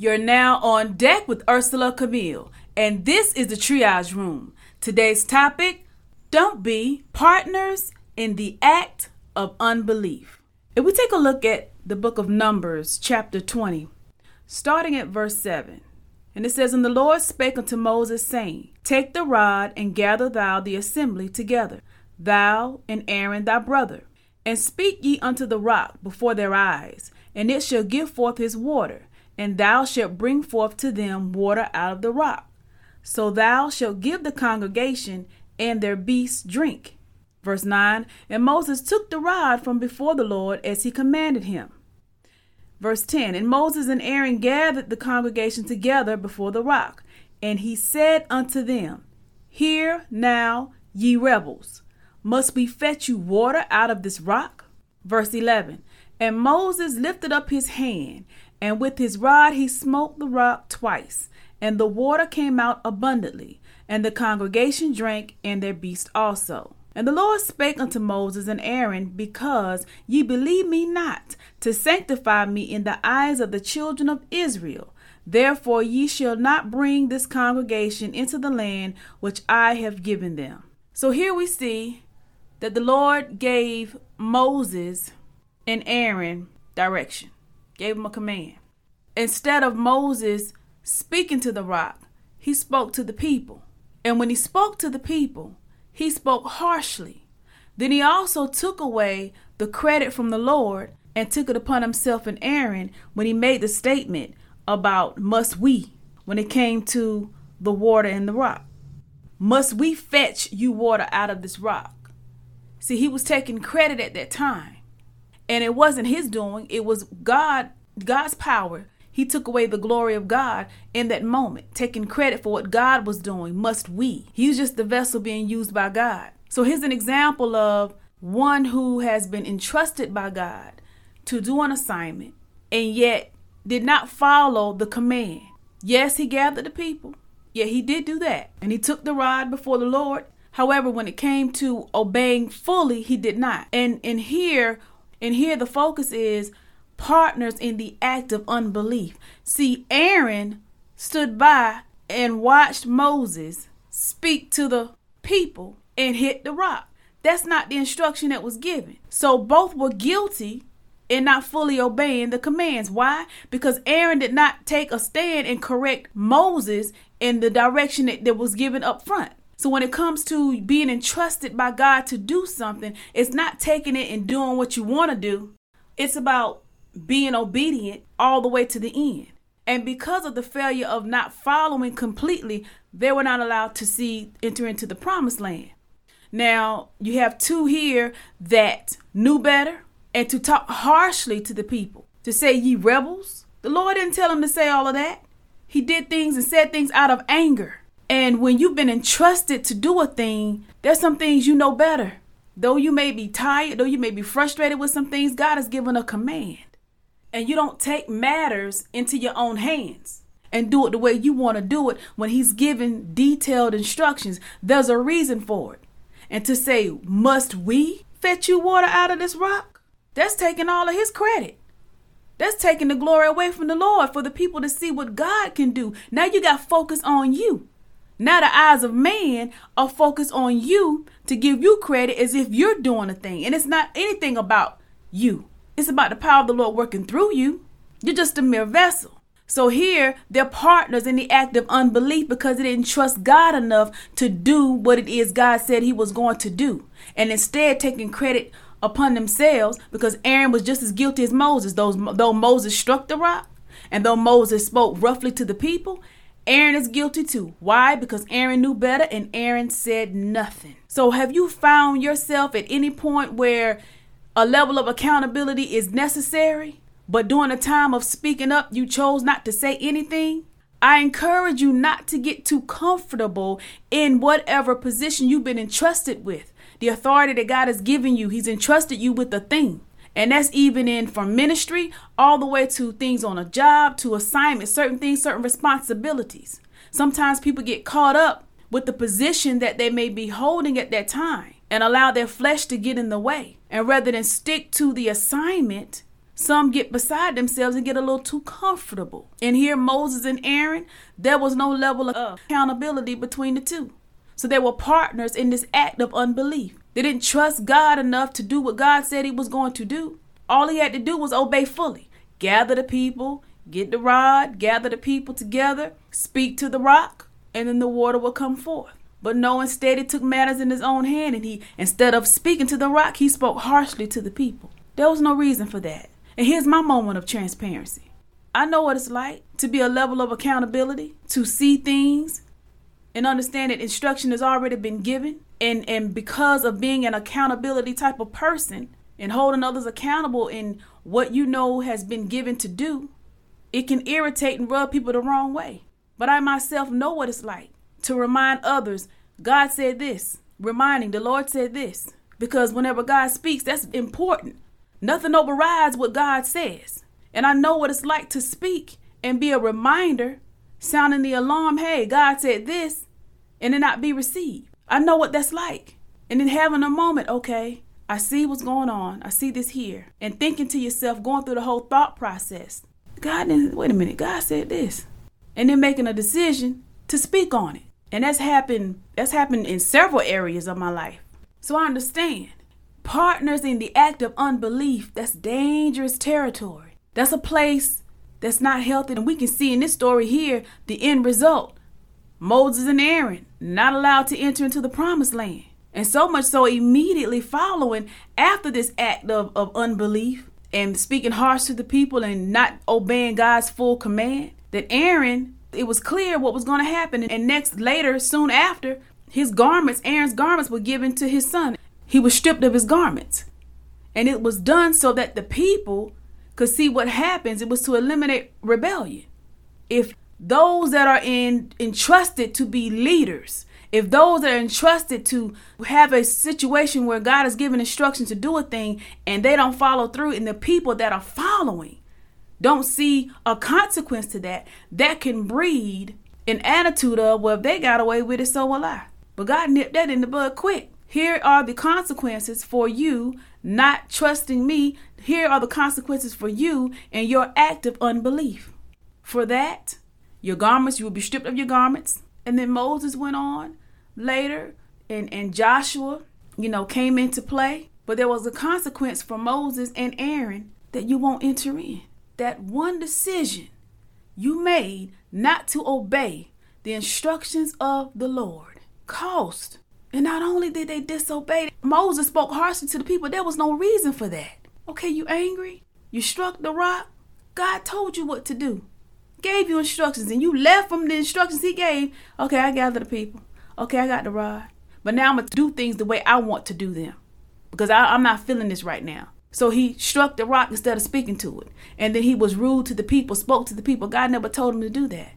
You're now on deck with Ursela Camille, and this is the Triage Room. Today's topic don't be partners in the act of unbelief. If we take a look at the book of Numbers, chapter 20, starting at verse 7, and it says, And the Lord spake unto Moses, saying, Take the rod and gather thou the assembly together, thou and Aaron thy brother, and speak ye unto the rock before their eyes, and it shall give forth his water, and thou shalt bring forth to them water out of the rock. So thou shalt give the congregation and their beasts drink. Verse 9 And Moses took the rod from before the Lord as he commanded him. Verse 10 And Moses and Aaron gathered the congregation together before the rock, and he said unto them, Hear now, ye rebels, must we fetch you water out of this rock? Verse 11 And Moses lifted up his hand, and with his rod he smote the rock twice, and the water came out abundantly and the congregation drank, and their beasts also. And the Lord spake unto Moses and Aaron, Because ye believe me not, to sanctify me in the eyes of the children of Israel. Therefore ye shall not bring this congregation into the land which I have given them. So here we see that the Lord gave Moses and Aaron direction, gave him a command. Instead of Moses speaking to the rock, he spoke to the people. And when he spoke to the people, he spoke harshly. Then he also took away the credit from the Lord and took it upon himself and Aaron when he made the statement about must we when it came to the water in the rock. Must we fetch you water out of this rock? See, he was taking credit at that time. And it wasn't his doing, it was God, God's power he took away the glory of God in that moment, taking credit for what God was doing. Must we? He was just the vessel being used by God. So here's an example of one who has been entrusted by God to do an assignment and yet did not follow the command. Yes, he gathered the people. Yeah, he did do that. And he took the rod before the Lord. However, when it came to obeying fully, he did not. And and here and here the focus is partners in the act of unbelief. See, Aaron stood by and watched Moses speak to the people and hit the rock. That's not the instruction that was given. So both were guilty in not fully obeying the commands. Why? Because Aaron did not take a stand and correct Moses in the direction that, that was given up front. So when it comes to being entrusted by God to do something, it's not taking it and doing what you want to do. It's about being obedient all the way to the end. And because of the failure of not following completely, they were not allowed to see enter into the promised land. Now, you have two here that knew better and to talk harshly to the people, to say, Ye rebels. The Lord didn't tell them to say all of that. He did things and said things out of anger. And when you've been entrusted to do a thing, there's some things you know better. Though you may be tired, though you may be frustrated with some things, God has given a command and you don't take matters into your own hands and do it the way you want to do it when he's given detailed instructions. There's a reason for it. And to say, must we fetch you water out of this rock? That's taking all of his credit. That's taking the glory away from the Lord for the people to see what God can do. Now you got focus on you. Now the eyes of man are focused on you to give you credit as if you're doing a thing. And it's not anything about you. It's about the power of the Lord working through you. You're just a mere vessel. So here, they're partners in the act of unbelief because they didn't trust God enough to do what it is God said He was going to do. And instead, taking credit upon themselves because Aaron was just as guilty as Moses. Those, though Moses struck the rock and though Moses spoke roughly to the people, Aaron is guilty too. Why? Because Aaron knew better and Aaron said nothing. So, have you found yourself at any point where a level of accountability is necessary, but during a time of speaking up, you chose not to say anything, I encourage you not to get too comfortable in whatever position you've been entrusted with. The authority that God has given you, He's entrusted you with the thing. And that's even in from ministry all the way to things on a job, to assignments, certain things, certain responsibilities. Sometimes people get caught up with the position that they may be holding at that time and allow their flesh to get in the way. And rather than stick to the assignment, some get beside themselves and get a little too comfortable. And here, Moses and Aaron, there was no level of accountability between the two. So they were partners in this act of unbelief. They didn't trust God enough to do what God said He was going to do. All He had to do was obey fully. Gather the people, get the rod, gather the people together, speak to the rock, and then the water will come forth. But no, instead he took matters in his own hand and he, instead of speaking to the rock, he spoke harshly to the people. There was no reason for that. And here's my moment of transparency. I know what it's like to be a level of accountability, to see things and understand that instruction has already been given. And, and because of being an accountability type of person and holding others accountable in what you know has been given to do, it can irritate and rub people the wrong way. But I myself know what it's like to remind others God said this, reminding the Lord said this. Because whenever God speaks, that's important. Nothing overrides what God says. And I know what it's like to speak and be a reminder, sounding the alarm, hey, God said this, and then not be received. I know what that's like. And then having a moment, okay, I see what's going on. I see this here. And thinking to yourself, going through the whole thought process. God didn't, wait a minute, God said this. And then making a decision to speak on it. And that's happened, that's happened in several areas of my life. So I understand partners in the act of unbelief, that's dangerous territory. That's a place that's not healthy. And we can see in this story here the end result Moses and Aaron not allowed to enter into the promised land. And so much so, immediately following after this act of, of unbelief and speaking harsh to the people and not obeying God's full command, that Aaron, it was clear what was going to happen. And next, later, soon after, his garments, Aaron's garments, were given to his son he was stripped of his garments. And it was done so that the people could see what happens. It was to eliminate rebellion. If those that are in, entrusted to be leaders, if those that are entrusted to have a situation where God has given instructions to do a thing and they don't follow through, and the people that are following don't see a consequence to that, that can breed an attitude of, well, if they got away with it, so will I. But God nipped that in the bud quick. Here are the consequences for you not trusting me. Here are the consequences for you and your act of unbelief. For that, your garments, you will be stripped of your garments. And then Moses went on later, and, and Joshua, you know, came into play. But there was a consequence for Moses and Aaron that you won't enter in. That one decision you made not to obey the instructions of the Lord cost and not only did they disobey, Moses spoke harshly to the people. There was no reason for that. Okay, you angry? You struck the rock? God told you what to do. Gave you instructions and you left from the instructions he gave. Okay, I gather the people. Okay, I got the rod. But now I'm going to do things the way I want to do them. Because I, I'm not feeling this right now. So he struck the rock instead of speaking to it. And then he was rude to the people, spoke to the people. God never told him to do that.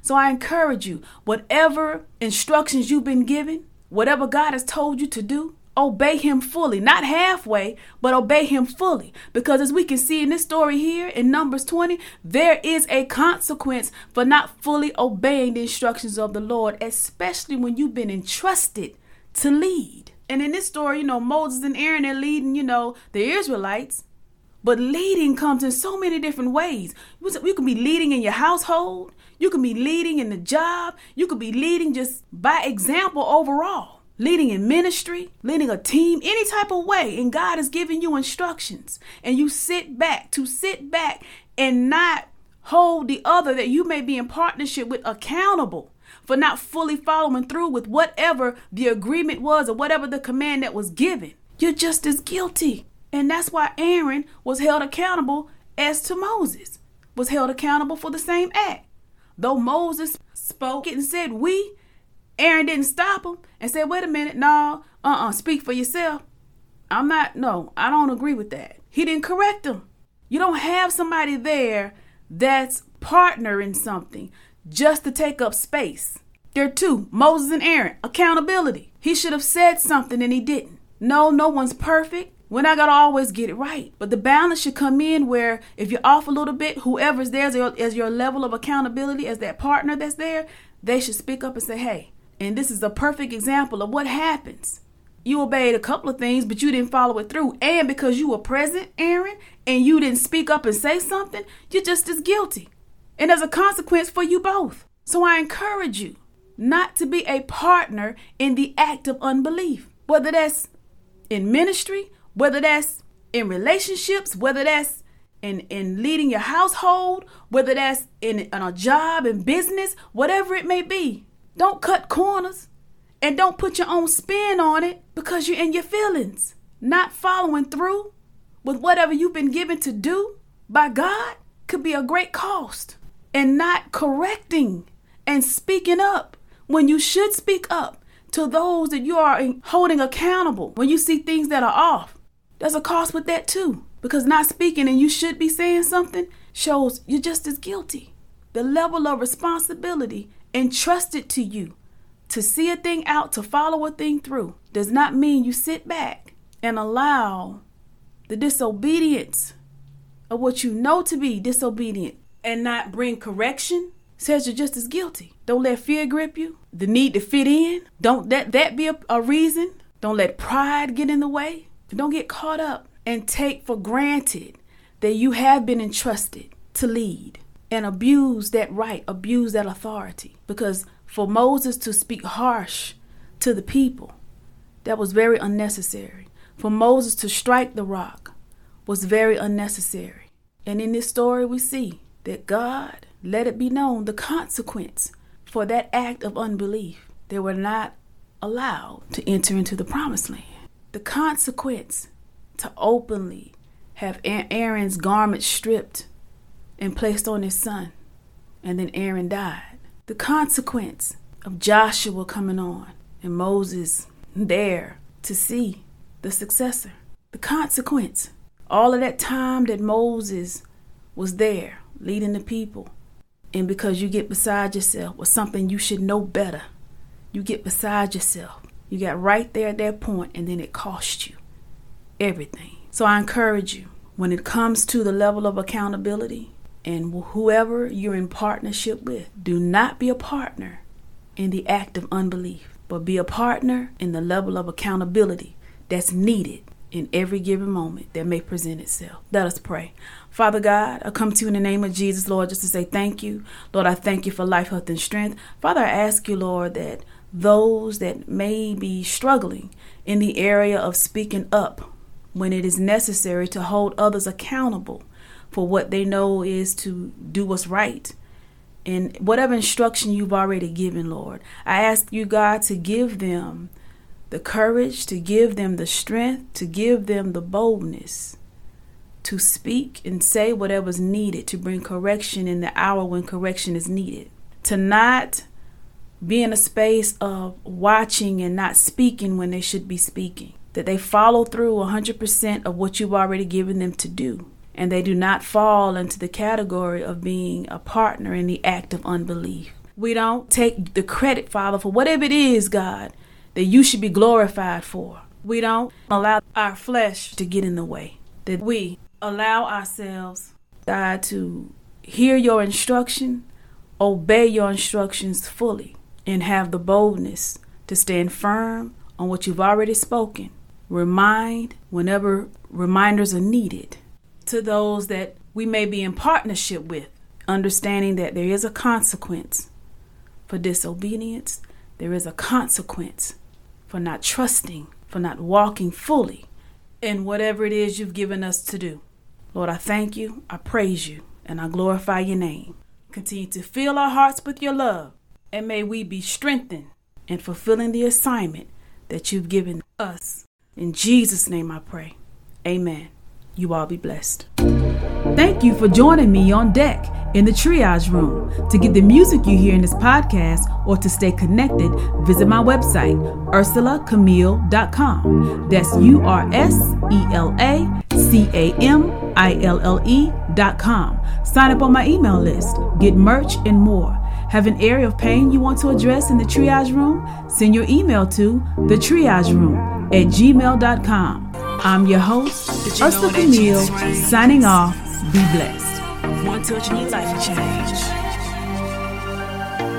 So I encourage you, whatever instructions you've been given, Whatever God has told you to do, obey Him fully, not halfway, but obey Him fully. Because as we can see in this story here in Numbers 20, there is a consequence for not fully obeying the instructions of the Lord, especially when you've been entrusted to lead. And in this story, you know, Moses and Aaron are leading, you know, the Israelites. But leading comes in so many different ways. You can be leading in your household. You can be leading in the job. You could be leading just by example overall. Leading in ministry, leading a team, any type of way. And God is giving you instructions. And you sit back to sit back and not hold the other that you may be in partnership with accountable for not fully following through with whatever the agreement was or whatever the command that was given. You're just as guilty. And that's why Aaron was held accountable as to Moses, was held accountable for the same act. Though Moses spoke it and said we, Aaron didn't stop him and said, wait a minute, no, uh uh-uh, uh, speak for yourself. I'm not, no, I don't agree with that. He didn't correct him. You don't have somebody there that's partner in something just to take up space. There are two Moses and Aaron, accountability. He should have said something and he didn't. No, no one's perfect. We're not gonna always get it right, but the balance should come in where if you're off a little bit, whoever's there as your, as your level of accountability, as that partner that's there, they should speak up and say, "Hey." And this is a perfect example of what happens. You obeyed a couple of things, but you didn't follow it through. And because you were present, Aaron, and you didn't speak up and say something, you're just as guilty. And as a consequence for you both. So I encourage you not to be a partner in the act of unbelief, whether that's in ministry whether that's in relationships, whether that's in, in leading your household, whether that's in, in a job and business, whatever it may be. Don't cut corners and don't put your own spin on it because you're in your feelings. Not following through with whatever you've been given to do by God could be a great cost. And not correcting and speaking up when you should speak up to those that you are holding accountable when you see things that are off. There's a cost with that too. Because not speaking and you should be saying something shows you're just as guilty. The level of responsibility entrusted to you to see a thing out, to follow a thing through, does not mean you sit back and allow the disobedience of what you know to be disobedient and not bring correction says you're just as guilty. Don't let fear grip you. The need to fit in. Don't let that be a, a reason. Don't let pride get in the way. Don't get caught up and take for granted that you have been entrusted to lead and abuse that right, abuse that authority. Because for Moses to speak harsh to the people, that was very unnecessary. For Moses to strike the rock was very unnecessary. And in this story, we see that God let it be known the consequence for that act of unbelief. They were not allowed to enter into the promised land the consequence to openly have Aaron's garment stripped and placed on his son, and then Aaron died. The consequence of Joshua coming on and Moses there to see the successor. The consequence, all of that time that Moses was there leading the people, and because you get beside yourself was something you should know better. You get beside yourself you got right there at that point, and then it cost you everything. So I encourage you when it comes to the level of accountability and whoever you're in partnership with, do not be a partner in the act of unbelief, but be a partner in the level of accountability that's needed in every given moment that may present itself. Let us pray. Father God, I come to you in the name of Jesus, Lord, just to say thank you. Lord, I thank you for life, health, and strength. Father, I ask you, Lord, that those that may be struggling in the area of speaking up when it is necessary to hold others accountable for what they know is to do what's right. And whatever instruction you've already given, Lord, I ask you, God, to give them the courage, to give them the strength, to give them the boldness to speak and say whatever's needed to bring correction in the hour when correction is needed. To not be in a space of watching and not speaking when they should be speaking. That they follow through 100% of what you've already given them to do. And they do not fall into the category of being a partner in the act of unbelief. We don't take the credit, Father, for whatever it is, God, that you should be glorified for. We don't allow our flesh to get in the way. That we allow ourselves, God, to hear your instruction, obey your instructions fully and have the boldness to stand firm on what you've already spoken. Remind whenever reminders are needed to those that we may be in partnership with, understanding that there is a consequence for disobedience, there is a consequence for not trusting, for not walking fully in whatever it is you've given us to do. Lord, I thank you, I praise you, and I glorify your name. Continue to fill our hearts with your love and may we be strengthened in fulfilling the assignment that you've given us. In Jesus' name I pray. Amen. You all be blessed. Thank you for joining me on deck in the triage room. To get the music you hear in this podcast or to stay connected, visit my website, urselacamille.com. That's U R S E L A C A M I L L E.com. Sign up on my email list, get merch, and more. Have an area of pain you want to address in the triage room? Send your email to the triage room at gmail.com. I'm your host, Ursela Camille, signing off. Be blessed. One touch and your life will change.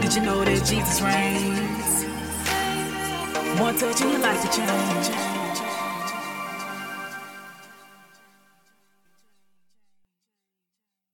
Did you know that Jesus reigns? One touch and your life will change.